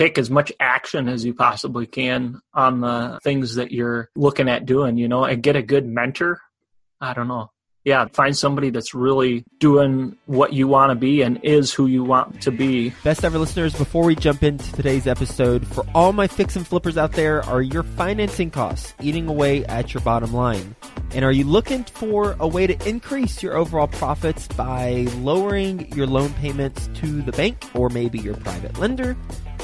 take as much action as you possibly can on the things that you're looking at doing, you know, and get a good mentor. I don't know yeah, find somebody that's really doing what you want to be and is who you want to be. Best ever listeners, before we jump into today's episode, for all my fix and flippers out there, are your financing costs eating away at your bottom line? And are you looking for a way to increase your overall profits by lowering your loan payments to the bank or maybe your private lender?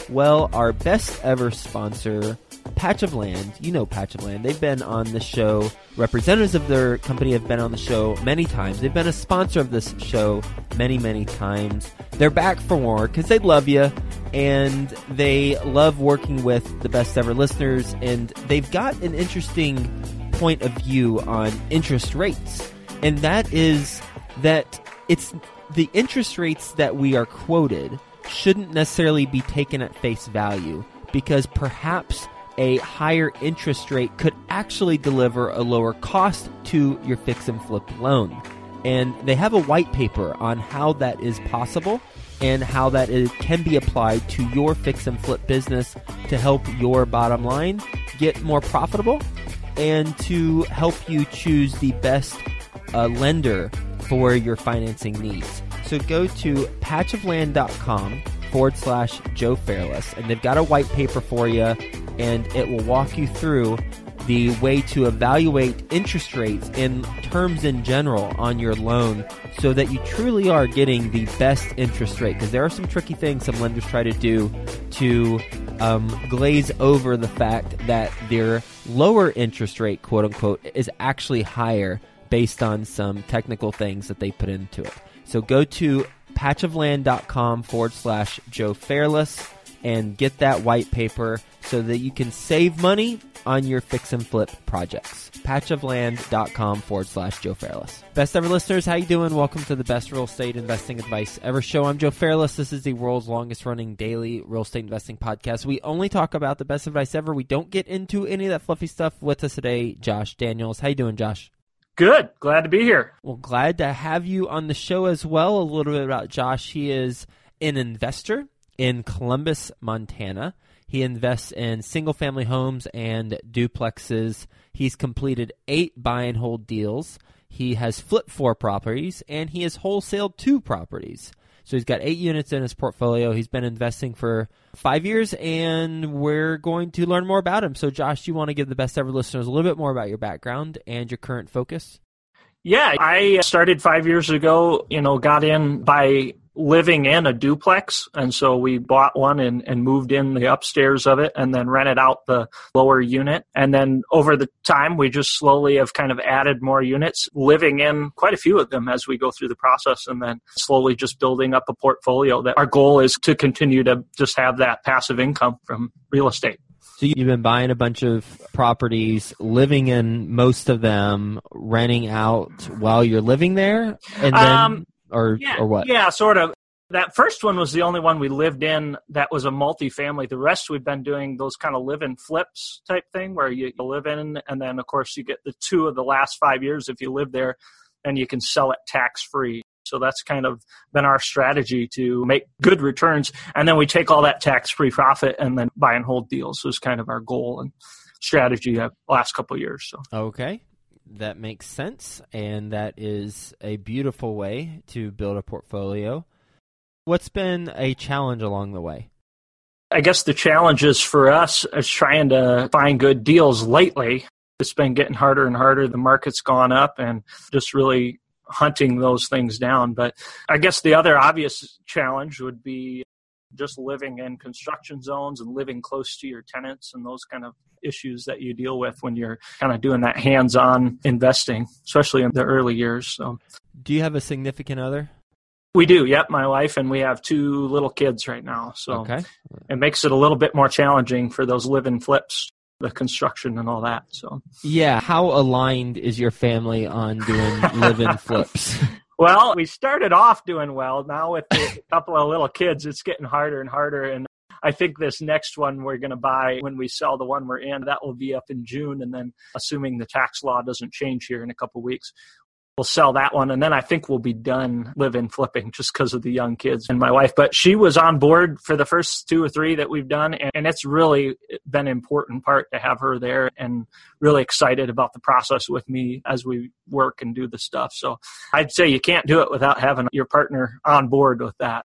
Well, our best ever sponsor, Patch of Land, you know Patch of Land, they've been on the show. Representatives of their company have been on the show many times. They've been a sponsor of this show many, many times. They're back for more because they love you and they love working with the best ever listeners. And they've got an interesting point of view on interest rates. And that is that it's the interest rates that we are quoted shouldn't necessarily be taken at face value because perhaps a higher interest rate could actually deliver a lower cost to your fix and flip loan. And they have a white paper on how that is possible and how that is, can be applied to your fix and flip business to help your bottom line get more profitable and to help you choose the best uh, lender for your financing needs. So go to patchofland.com forward slash Joe Fairless, and they've got a white paper for you, and it will walk you through the way to evaluate interest rates and terms in general on your loan so that you truly are getting the best interest rate. Because there are some tricky things some lenders try to do to um, glaze over the fact that their lower interest rate, quote unquote, is actually higher based on some technical things that they put into it. So go to patchofland.com forward slash Joe Fairless and get that white paper so that you can save money on your fix and flip projects. Patchofland.com forward slash Joe Fairless. Best ever listeners, how you doing? Welcome to the best real estate investing advice ever show. I'm Joe Fairless. This is the world's longest running daily real estate investing podcast. We only talk about the best advice ever. We don't get into any of that fluffy stuff. With us today, Josh Daniels. How you doing, Josh? Good. Glad to be here. Well, glad to have you on the show as well. A little bit about Josh. He is an investor in Columbus, Montana. He invests in single family homes and duplexes. He's completed eight buy and hold deals. He has flipped four properties and he has wholesaled two properties. So he's got eight units in his portfolio. He's been investing for five years, and we're going to learn more about him. So, Josh, do you want to give the best ever listeners a little bit more about your background and your current focus? Yeah, I started five years ago, you know, got in by living in a duplex. And so we bought one and, and moved in the upstairs of it and then rented out the lower unit. And then over the time, we just slowly have kind of added more units, living in quite a few of them as we go through the process and then slowly just building up a portfolio that our goal is to continue to just have that passive income from real estate. So you've been buying a bunch of properties, living in most of them, renting out while you're living there, and then um, or yeah, or what? Yeah, sort of. That first one was the only one we lived in that was a multi-family. The rest we've been doing those kind of live-in flips type thing where you live in, and then of course you get the two of the last five years if you live there, and you can sell it tax-free. So that's kind of been our strategy to make good returns, and then we take all that tax-free profit and then buy and hold deals. So it's kind of our goal and strategy the last couple years. So okay, that makes sense, and that is a beautiful way to build a portfolio. What's been a challenge along the way? I guess the challenge is for us is trying to find good deals lately. It's been getting harder and harder. The market's gone up and just really hunting those things down. But I guess the other obvious challenge would be just living in construction zones and living close to your tenants and those kind of issues that you deal with when you're kind of doing that hands-on investing, especially in the early years. So, do you have a significant other? We do. Yep, my wife and we have two little kids right now. So okay. it makes it a little bit more challenging for those live-in flips the construction and all that. So yeah, how aligned is your family on doing live-in flips? Well, we started off doing well. Now with a couple of little kids, it's getting harder and harder. And I think this next one we're going to buy when we sell the one we're in, that will be up in June. And then, assuming the tax law doesn't change here in a couple of weeks, we'll sell that one and then i think we'll be done living flipping just because of the young kids and my wife. But she was on board for the first two or three that we've done and it's really been an important part to have her there and really excited about the process with me as we work and do the stuff. So i'd say you can't do it without having your partner on board with that.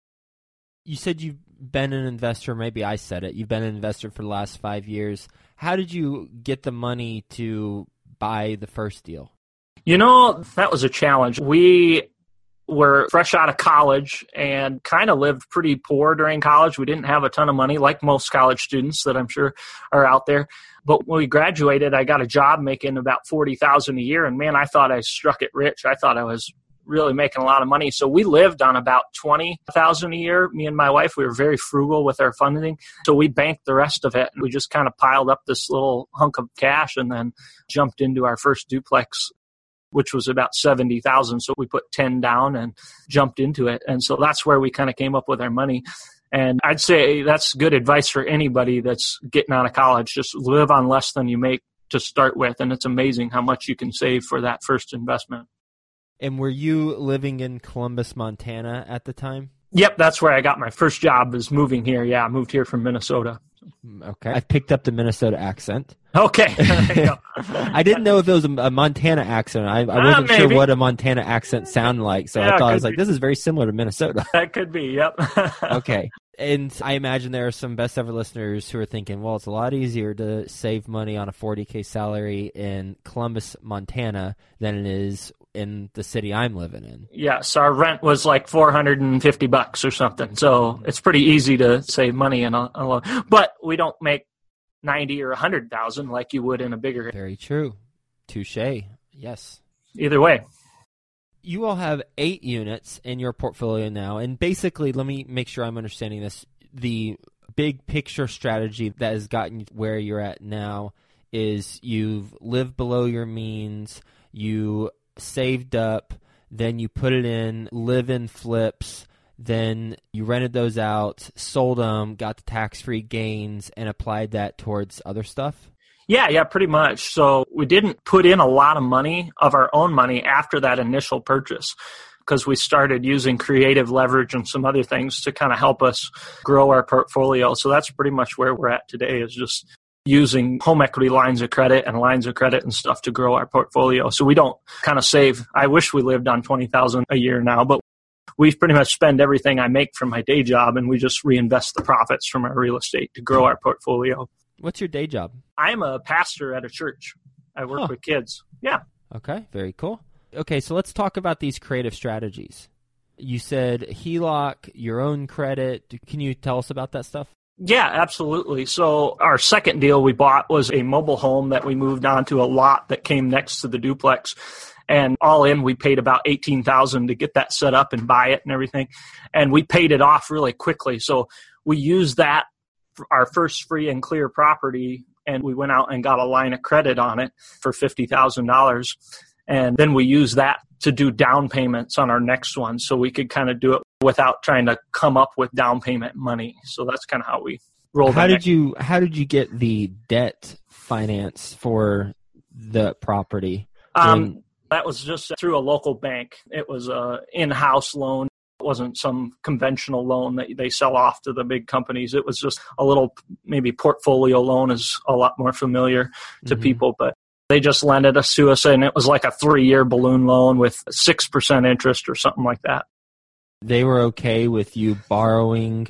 You said you've been an investor maybe i said it. You've been an investor for the last five years. How did you get the money to buy the first deal you know, that was a challenge. We were fresh out of college and kind of lived pretty poor during college. We didn't have a ton of money, like most college students that I'm sure are out there. But when we graduated, I got a job making about forty thousand a year, and man, I thought I struck it rich. I thought I was really making a lot of money. So we lived on about twenty thousand a year. Me and my wife, we were very frugal with our funding. So we banked the rest of it. We just kind of piled up this little hunk of cash and then jumped into our first duplex which was about 70,000. So we put 10 down and jumped into it. And so that's where we kind of came up with our money. And I'd say that's good advice for anybody that's getting out of college. Just live on less than you make to start with. And it's amazing how much you can save for that first investment. And were you living in Columbus, Montana at the time? Yep, that's where I got my first job is moving here. Yeah, I moved here from Minnesota. Okay. I picked up the Minnesota accent. Okay. I didn't know if it was a, Montana accent. I, I wasn't uh, sure what a Montana accent sounded like, so yeah, I thought I was like, this is very similar to Minnesota. That could be. Yep. okay. And I imagine there are some best ever listeners who are thinking, well, it's a lot easier to save money on a 40k salary in Columbus, Montana, than it is in the city I'm living in. Yes, our rent was like 450 bucks or something. So it's pretty easy to save money in a, a loan. But we don't make 90 or 100,000 like you would in a bigger. Very true. Touche. Yes. Either way. You all have eight units in your portfolio now. And basically, let me make sure I'm understanding this. The big picture strategy that has gotten you where you're at now is you've lived below your means, you saved up, then you put it in live in flips, then you rented those out, sold them, got the tax free gains, and applied that towards other stuff? Yeah, yeah, pretty much. So we didn't put in a lot of money of our own money after that initial purchase because we started using creative leverage and some other things to kind of help us grow our portfolio. So that's pretty much where we're at today is just using home equity lines of credit and lines of credit and stuff to grow our portfolio. So we don't kind of save. I wish we lived on 20,000 a year now, but we pretty much spend everything I make from my day job and we just reinvest the profits from our real estate to grow our portfolio. What's your day job? I'm a pastor at a church. I work huh. with kids. Yeah. Okay, very cool. Okay, so let's talk about these creative strategies. You said HELOC, your own credit. Can you tell us about that stuff? Yeah, absolutely. So our second deal we bought was a mobile home that we moved on to a lot that came next to the duplex. And all in we paid about 18,000 to get that set up and buy it and everything. And we paid it off really quickly. So we used that our first free and clear property and we went out and got a line of credit on it for $50,000 and then we used that to do down payments on our next one so we could kind of do it without trying to come up with down payment money so that's kind of how we rolled how did you how did you get the debt finance for the property um, that was just through a local bank. It was a in-house loan. It wasn't some conventional loan that they sell off to the big companies. It was just a little maybe portfolio loan is a lot more familiar to mm-hmm. people, but they just lended us to us and it was like a three-year balloon loan with 6% interest or something like that. They were okay with you borrowing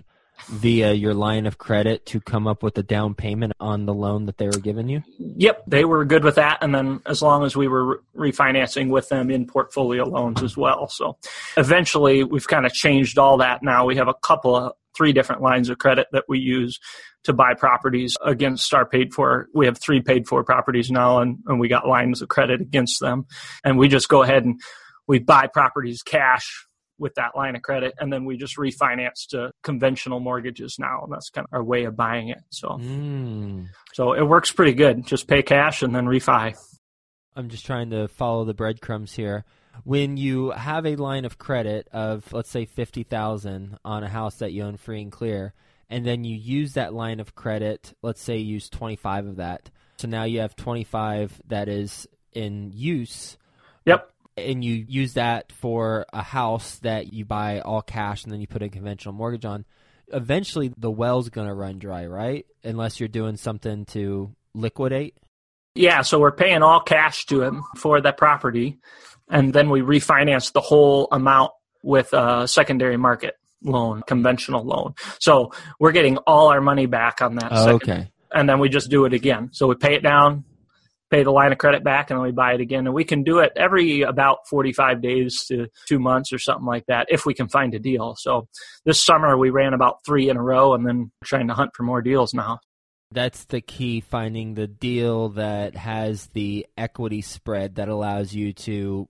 via your line of credit to come up with a down payment on the loan that they were giving you? Yep, they were good with that. And then as long as we were refinancing with them in portfolio loans as well. So eventually we've kind of changed all that now. We have a couple of three different lines of credit that we use to buy properties against our paid for. We have three paid for properties now and, and we got lines of credit against them. And we just go ahead and we buy properties cash with that line of credit and then we just refinance to conventional mortgages now and that's kind of our way of buying it so. Mm. so it works pretty good. Just pay cash and then refi. I'm just trying to follow the breadcrumbs here. When you have a line of credit of let's say 50,000 on a house that you own free and clear and then you use that line of credit let's say you use 25 of that so now you have 25 that is in use. Yep and you use that for a house that you buy all cash and then you put a conventional mortgage on, eventually the well's going to run dry, right? Unless you're doing something to liquidate. Yeah, so we're paying all cash to him for that property, and then we refinance the whole amount with a secondary market loan, conventional loan. So we're getting all our money back on that. Oh, okay. And then we just do it again. So we pay it down, pay the line of credit back, and then we buy it again. And we can do it every about 45 days to two months or something like that if we can find a deal. So this summer we ran about three in a row and then trying to hunt for more deals now. That's the key finding the deal that has the equity spread that allows you to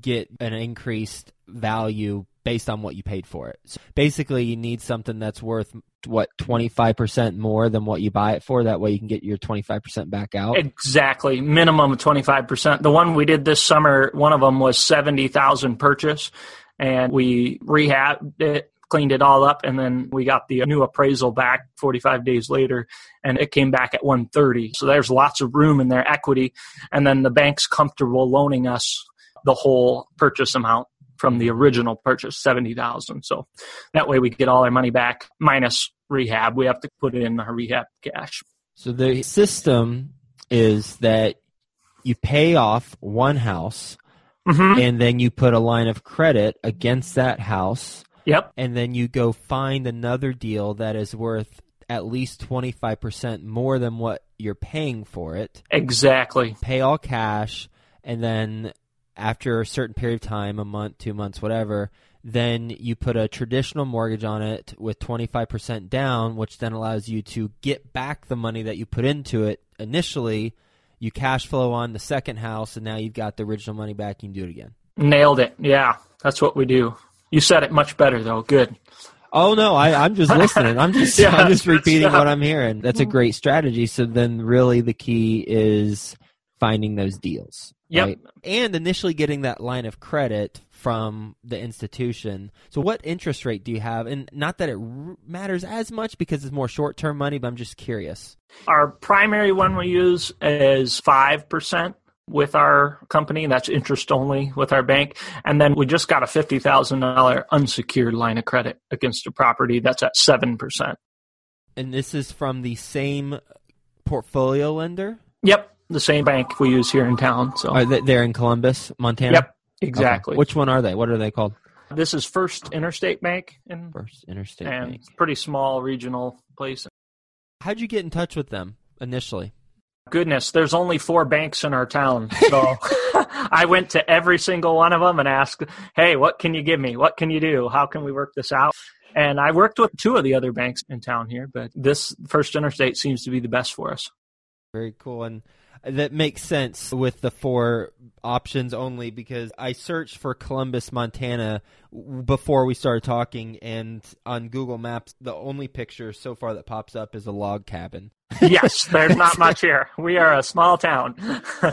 get an increased value based on what you paid for it. So basically, you need something that's worth what 25% more than what you buy it for? That way you can get your 25% back out? Exactly. Minimum of 25% the one we did this summer one of them was 70,000 purchase and we rehabbed it cleaned it all up and then we got the new appraisal back 45 days later and it came back at 130 so there's lots of room in their equity and then the bank's comfortable loaning us the whole purchase amount from the original purchase, seventy thousand. So that way we get all our money back minus rehab. We have to put in our rehab cash. So the system is that you pay off one house mm-hmm. and then you put a line of credit against that house. Yep. And then you go find another deal that is worth at least 25% more than what you're paying for it. Exactly. Pay all cash and then after a certain period of time, a month, two months, whatever, then you put a traditional mortgage on it with 25% down, which then allows you to get back the money that you put into it initially. You cash flow on the second house, and now you've got the original money back. You can do it again. Nailed it. Yeah, that's what we do. You said it much better, though. Good. Oh no, I, am just listening. I'm just yeah, I'm just repeating what I'm hearing. That's a great strategy. So then, really, the key is finding those deals. Yep. Right? And initially getting that line of credit from the institution. So, what interest rate do you have? And not that it r- matters as much because it's more short term money, but I'm just curious. Our primary one we use is 5% with our company. That's interest only with our bank. And then we just got a $50,000 unsecured line of credit against a property that's at 7%. And this is from the same portfolio lender? Yep the same bank we use here in town. So are they, they're in Columbus, Montana. Yep, exactly. Okay. Which one are they? What are they called? This is First Interstate Bank in First Interstate and Bank. pretty small regional place. How'd you get in touch with them initially? Goodness, there's only four banks in our town, so I went to every single one of them and asked, "Hey, what can you give me? What can you do? How can we work this out?" And I worked with two of the other banks in town here, but this First Interstate seems to be the best for us. Very cool. And that makes sense with the four options only because I searched for Columbus, Montana before we started talking, and on Google Maps, the only picture so far that pops up is a log cabin. yes, there's not much here. We are a small town. Uh,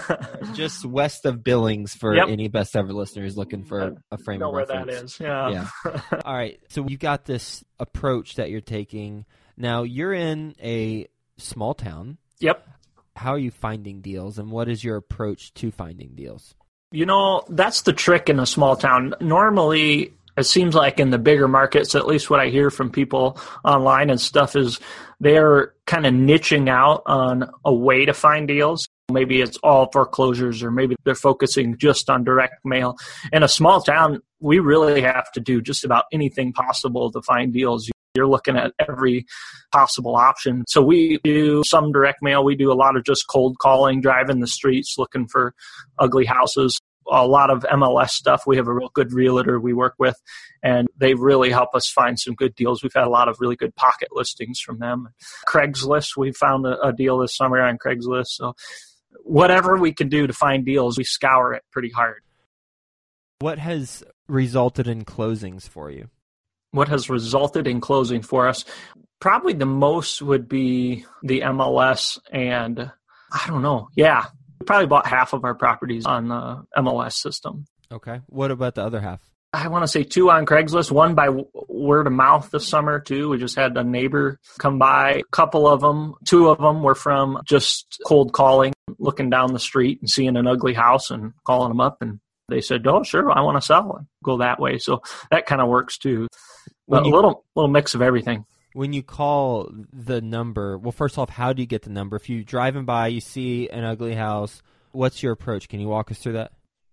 just west of Billings for yep. any best ever listeners looking for a frame know of reference. where that is. Yeah. yeah. All right. So you've got this approach that you're taking. Now you're in a small town. Yep how are you finding deals and what is your approach to finding deals? You know, that's the trick in a small town. Normally, it seems like in the bigger markets, at least what I hear from people online and stuff, is they're kind of niching out on a way to find deals. Maybe it's all foreclosures, or maybe they're focusing just on direct mail. In a small town, we really have to do just about anything possible to find deals. You're looking at every possible option. So we do some direct mail. We do a lot of just cold calling, driving the streets, looking for ugly houses. A lot of MLS stuff. We have a real good realtor we work with, and they really help us find some good deals. We've had a lot of really good pocket listings from them. Craigslist, we found a, a deal this summer on Craigslist. So whatever we can do to find deals, we scour it pretty hard. What has resulted in closings for you? What has resulted in closing for us probably the most would be the MLS and I don't know. Yeah. We probably bought half of our properties on the MLS system. Okay. What about the other half? I want to say two on Craigslist, one by word of mouth this summer too. We just had a neighbor come by. A couple of them, two of them were from just cold calling, looking down the street and seeing an ugly house and calling them up and they said, "Oh, sure, I want to sell and go that way." So that kind of works too. When a you- little little mix of everything. When you call the number, well, first off, how do you get the number? If you're driving by, you see an ugly house, what's your approach? Can you walk us through that?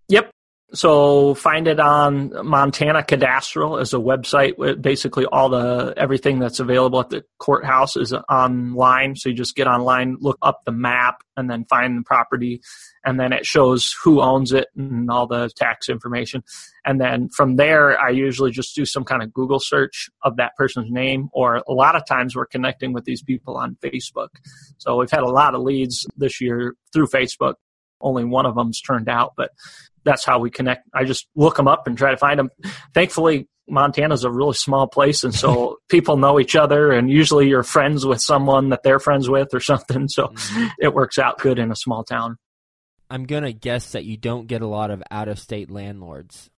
Yep. So find it on Montana Cadastral as a website with basically all the everything that's available at the courthouse is online. So you just get online, look up the map, and then find the property, and then it shows who owns it and all the tax information. And then from there, I usually just do some kind of Google search of that person's name, or a lot of times we're connecting with these people on Facebook. So we've had a lot of leads this year through Facebook. Only one of them's turned out, but that's how we connect. I just look them up and try to find them. Thankfully, Montana's a really small place, and so people know each other, and usually you're friends with someone that they're friends with or something. So mm-hmm. it works out good in a small town. I'm going to guess that you don't get a lot of out of state landlords.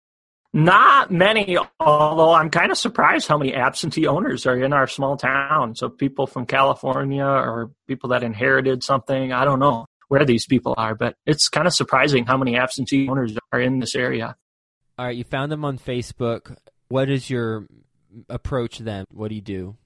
Not many, although I'm kind of surprised how many absentee owners are in our small town. So people from California or people that inherited something. I don't know where these people are, but it's kind of surprising how many absentee owners are in this area. All right, you found them on Facebook. What is your approach then? What do you do?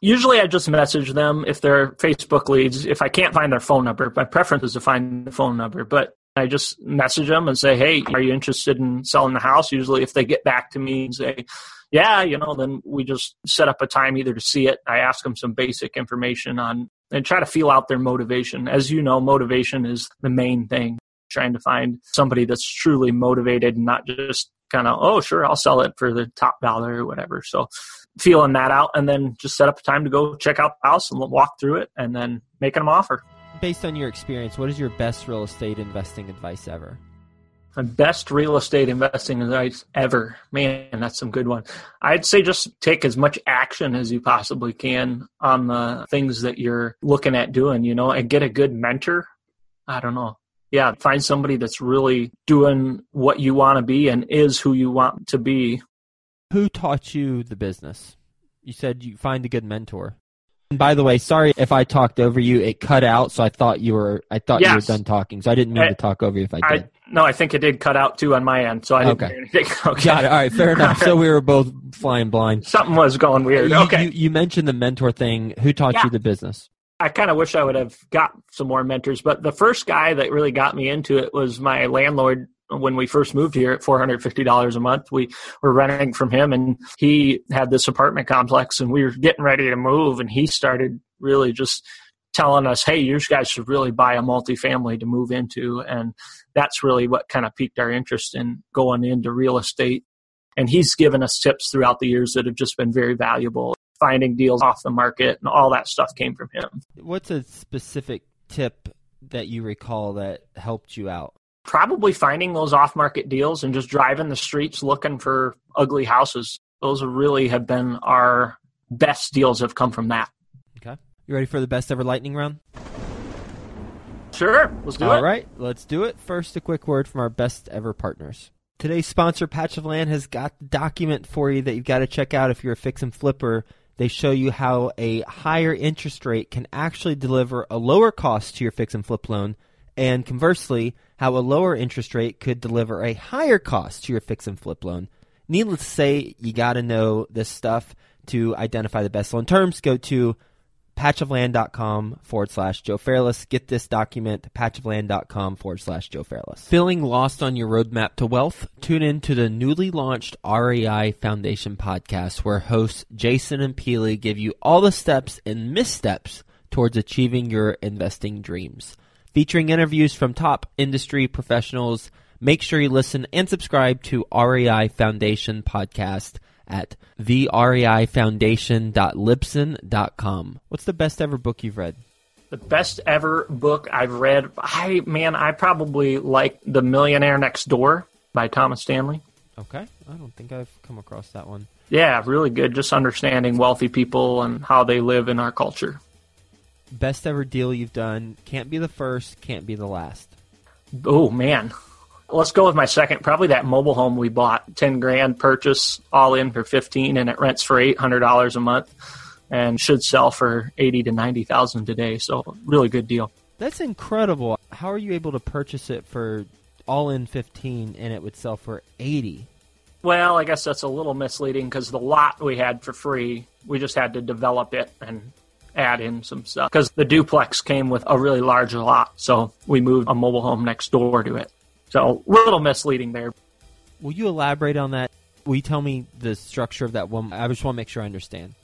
Usually I just message them if they're Facebook leads. If I can't find their phone number, my preference is to find the phone number, but I just message them and say, Hey, are you interested in selling the house? Usually if they get back to me and say, yeah, you know, then we just set up a time either to see it. I ask them some basic information on and try to feel out their motivation. As you know, motivation is the main thing. Trying to find somebody that's truly motivated and not just kind of, oh, sure, I'll sell it for the top dollar or whatever. So feeling that out and then just set up a time to go check out the house and walk through it and then making them offer. Based on your experience, what is your best real estate investing advice ever? My best real estate investing advice ever. Man, that's some good one. I'd say just take as much action as you possibly can on the things that you're looking at doing, you know, and get a good mentor. I don't know. Yeah, find somebody that's really doing what you want to be and is who you want to be. Who taught you the business? You said you find a good mentor. And by the way, sorry if I talked over you. It cut out, so I thought you were I thought you were done talking. So I didn't mean I- to talk over you if I I did. No, I think it did cut out too on my end, so I didn't Okay. hear anything. Okay. Got it. All right, fair enough. So we were both flying blind. Something was going weird. You, Okay. you, you mentioned the mentor thing. Who taught Yeah. you the business? I kind of wish I would have got some more mentors, but the first guy that really got me into it was my landlord when we first moved here at $450 a month. We were renting from him and he had this apartment complex and we were getting ready to move and he started really just telling us, hey, you guys should really buy a multifamily to move into. And that's really what kind of piqued our interest in going into real estate. And he's given us tips throughout the years that have just been very valuable. Finding deals off the market and all that stuff came from him. What's a specific tip that you recall that helped you out? probably finding those off market deals and just driving the streets looking for ugly houses. Those really have been our best deals have come from that. You ready for the best ever lightning round? Sure, let's do All it. All right, let's do it. First, a quick word from our best ever partners. Today's sponsor, Patch of Land, has got the document for you that you've got to check out if you're a fix and flipper. They show you how a higher interest rate can actually deliver a lower cost to your fix and flip loan, and conversely, how a lower interest rate could deliver a higher cost to your fix and flip loan. Needless to say, you got to know this stuff to identify the best loan terms. Go to patchofland.com forward slash Joe Fairless. Get this document, patchofland.com forward slash Joe Fairless. Feeling lost on your roadmap to wealth? Tune in to the newly launched REI Foundation podcast where hosts Jason and Peely give you all the steps and missteps towards achieving your investing dreams. Featuring interviews from top industry professionals, make sure you listen and subscribe to REI Foundation podcast at thereifoundation.libsyn.com. What's the best ever book you've read? The best ever book I've read. I man, I probably like The Millionaire Next Door by Thomas Stanley. Okay. I don't think I've come across that one. Yeah, really good. Just understanding wealthy people and how they live in our culture. Best ever deal you've done. Can't be the first, can't be the last. Oh man. Let's go with my second. Probably that mobile home we bought. Ten grand purchase, all in for fifteen, and it rents for eight hundred dollars a month, and should sell for eighty to ninety thousand today. So really good deal. That's incredible. How are you able to purchase it for all in 15 and it would sell for 80. Well, I guess that's a little misleading because the lot we had for free, we just had to develop it and add in some stuff because the duplex came with a really large lot. So we moved a mobile home next door to it. So a little misleading there. Will you elaborate on that? Will you tell me the structure of that one? I just want to make sure I understand.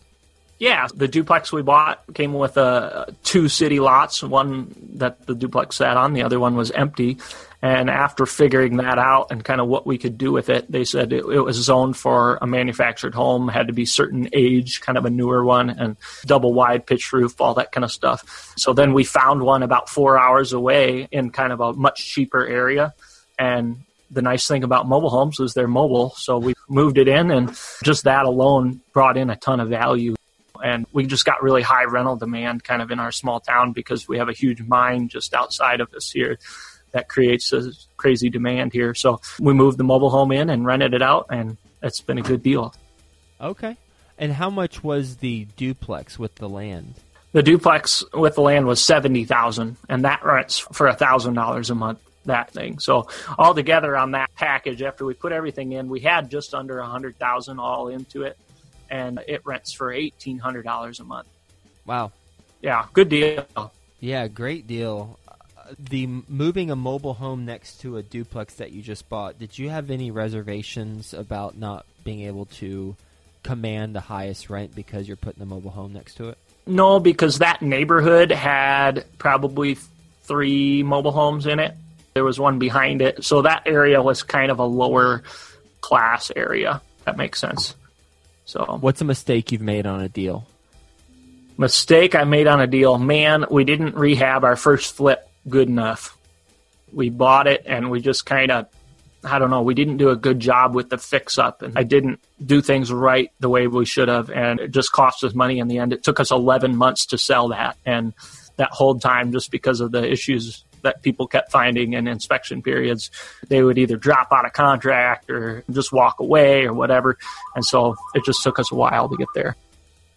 Yeah, the duplex we bought came with uh, two city lots, one that the duplex sat on, the other one was empty. And after figuring that out and kind of what we could do with it, they said it, it, was zoned for a manufactured home, had to be certain age, kind of a newer one, and double wide pitch roof, all that kind of stuff. So then we found one about four hours away in kind of a much cheaper area. And the nice thing about mobile homes is they're mobile. So we moved it in, and just that alone brought in a ton of value and we just got really high rental demand kind of in our small town because we have a huge mine just outside of us here that creates a crazy demand here. So we moved the mobile home in and rented it out, and it's been a good deal. Okay. And how much was the duplex with the land? The duplex with the land was seventy thousand, and that rents for a thousand dollars a month. That thing. So altogether on that package, after we put everything in, we had just under a hundred thousand all into it and it rents for eighteen hundred dollars a month. Wow. Yeah, good deal. Yeah, great deal. The moving a mobile home next to a duplex that you just bought. Did you have any reservations about not being able to command the highest rent because you're putting the mobile home next to it? No, because that neighborhood had probably three mobile homes in it. There was one behind it, so that area was kind of a lower class area. That makes sense. So, what's a mistake you've made on a deal? Mistake I made on a deal. Man, we didn't rehab our first flip good enough. We bought it and we just kind of, I don't know, we didn't do a good job with the fix up, and I didn't do things right the way we should have, and it just cost us money in the end. It took us 11 months to sell that, and that whole time just because of the issues that people kept finding in inspection periods. They would either drop out of contract or just walk away or whatever. And so it just took us a while to get there.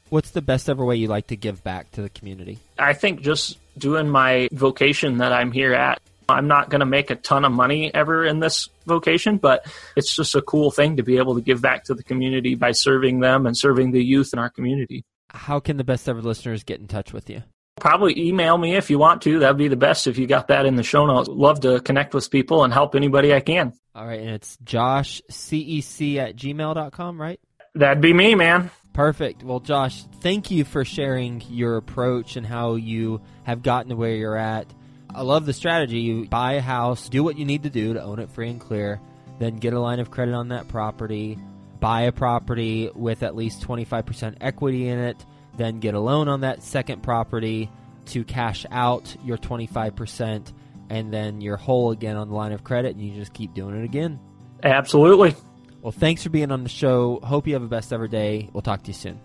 What's the best ever way you like to give back to the community? I think just doing my vocation that I'm here at. I'm not going to make a ton of money ever in this vocation, but it's just a cool thing to be able to give back to the community by serving them and serving the youth in our community. How can the best ever listeners get in touch with you? Probably email me if you want to. That'd be the best if you got that in the show notes. Love to connect with people and help anybody I can. All right, and it's Josh CEC at gmail.com, right? That'd be me, man. Perfect. Well, Josh, thank you for sharing your approach and how you have gotten to where you're at. I love the strategy. You buy a house, do what you need to do to own it free and clear, then get a line of credit on that property, buy a property with at least 25% equity in it then get a loan on that second property to cash out your 25% and then you're whole again on the line of credit and you just keep doing it again. Absolutely. Well, thanks for being on the show. Hope you have a best ever day. We'll talk to you soon.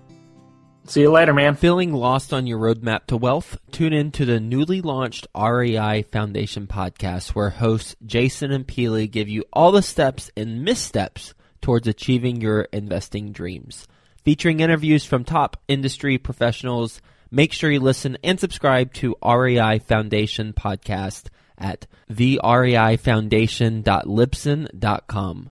See you later, man. Feeling lost on your roadmap to wealth? Tune in to the newly launched REI Foundation podcast, where hosts Jason and Peely give you all the steps and missteps towards achieving your investing dreams featuring interviews from top industry professionals. Make sure you listen and subscribe to REI Foundation podcast at thereifoundation.libsyn.com.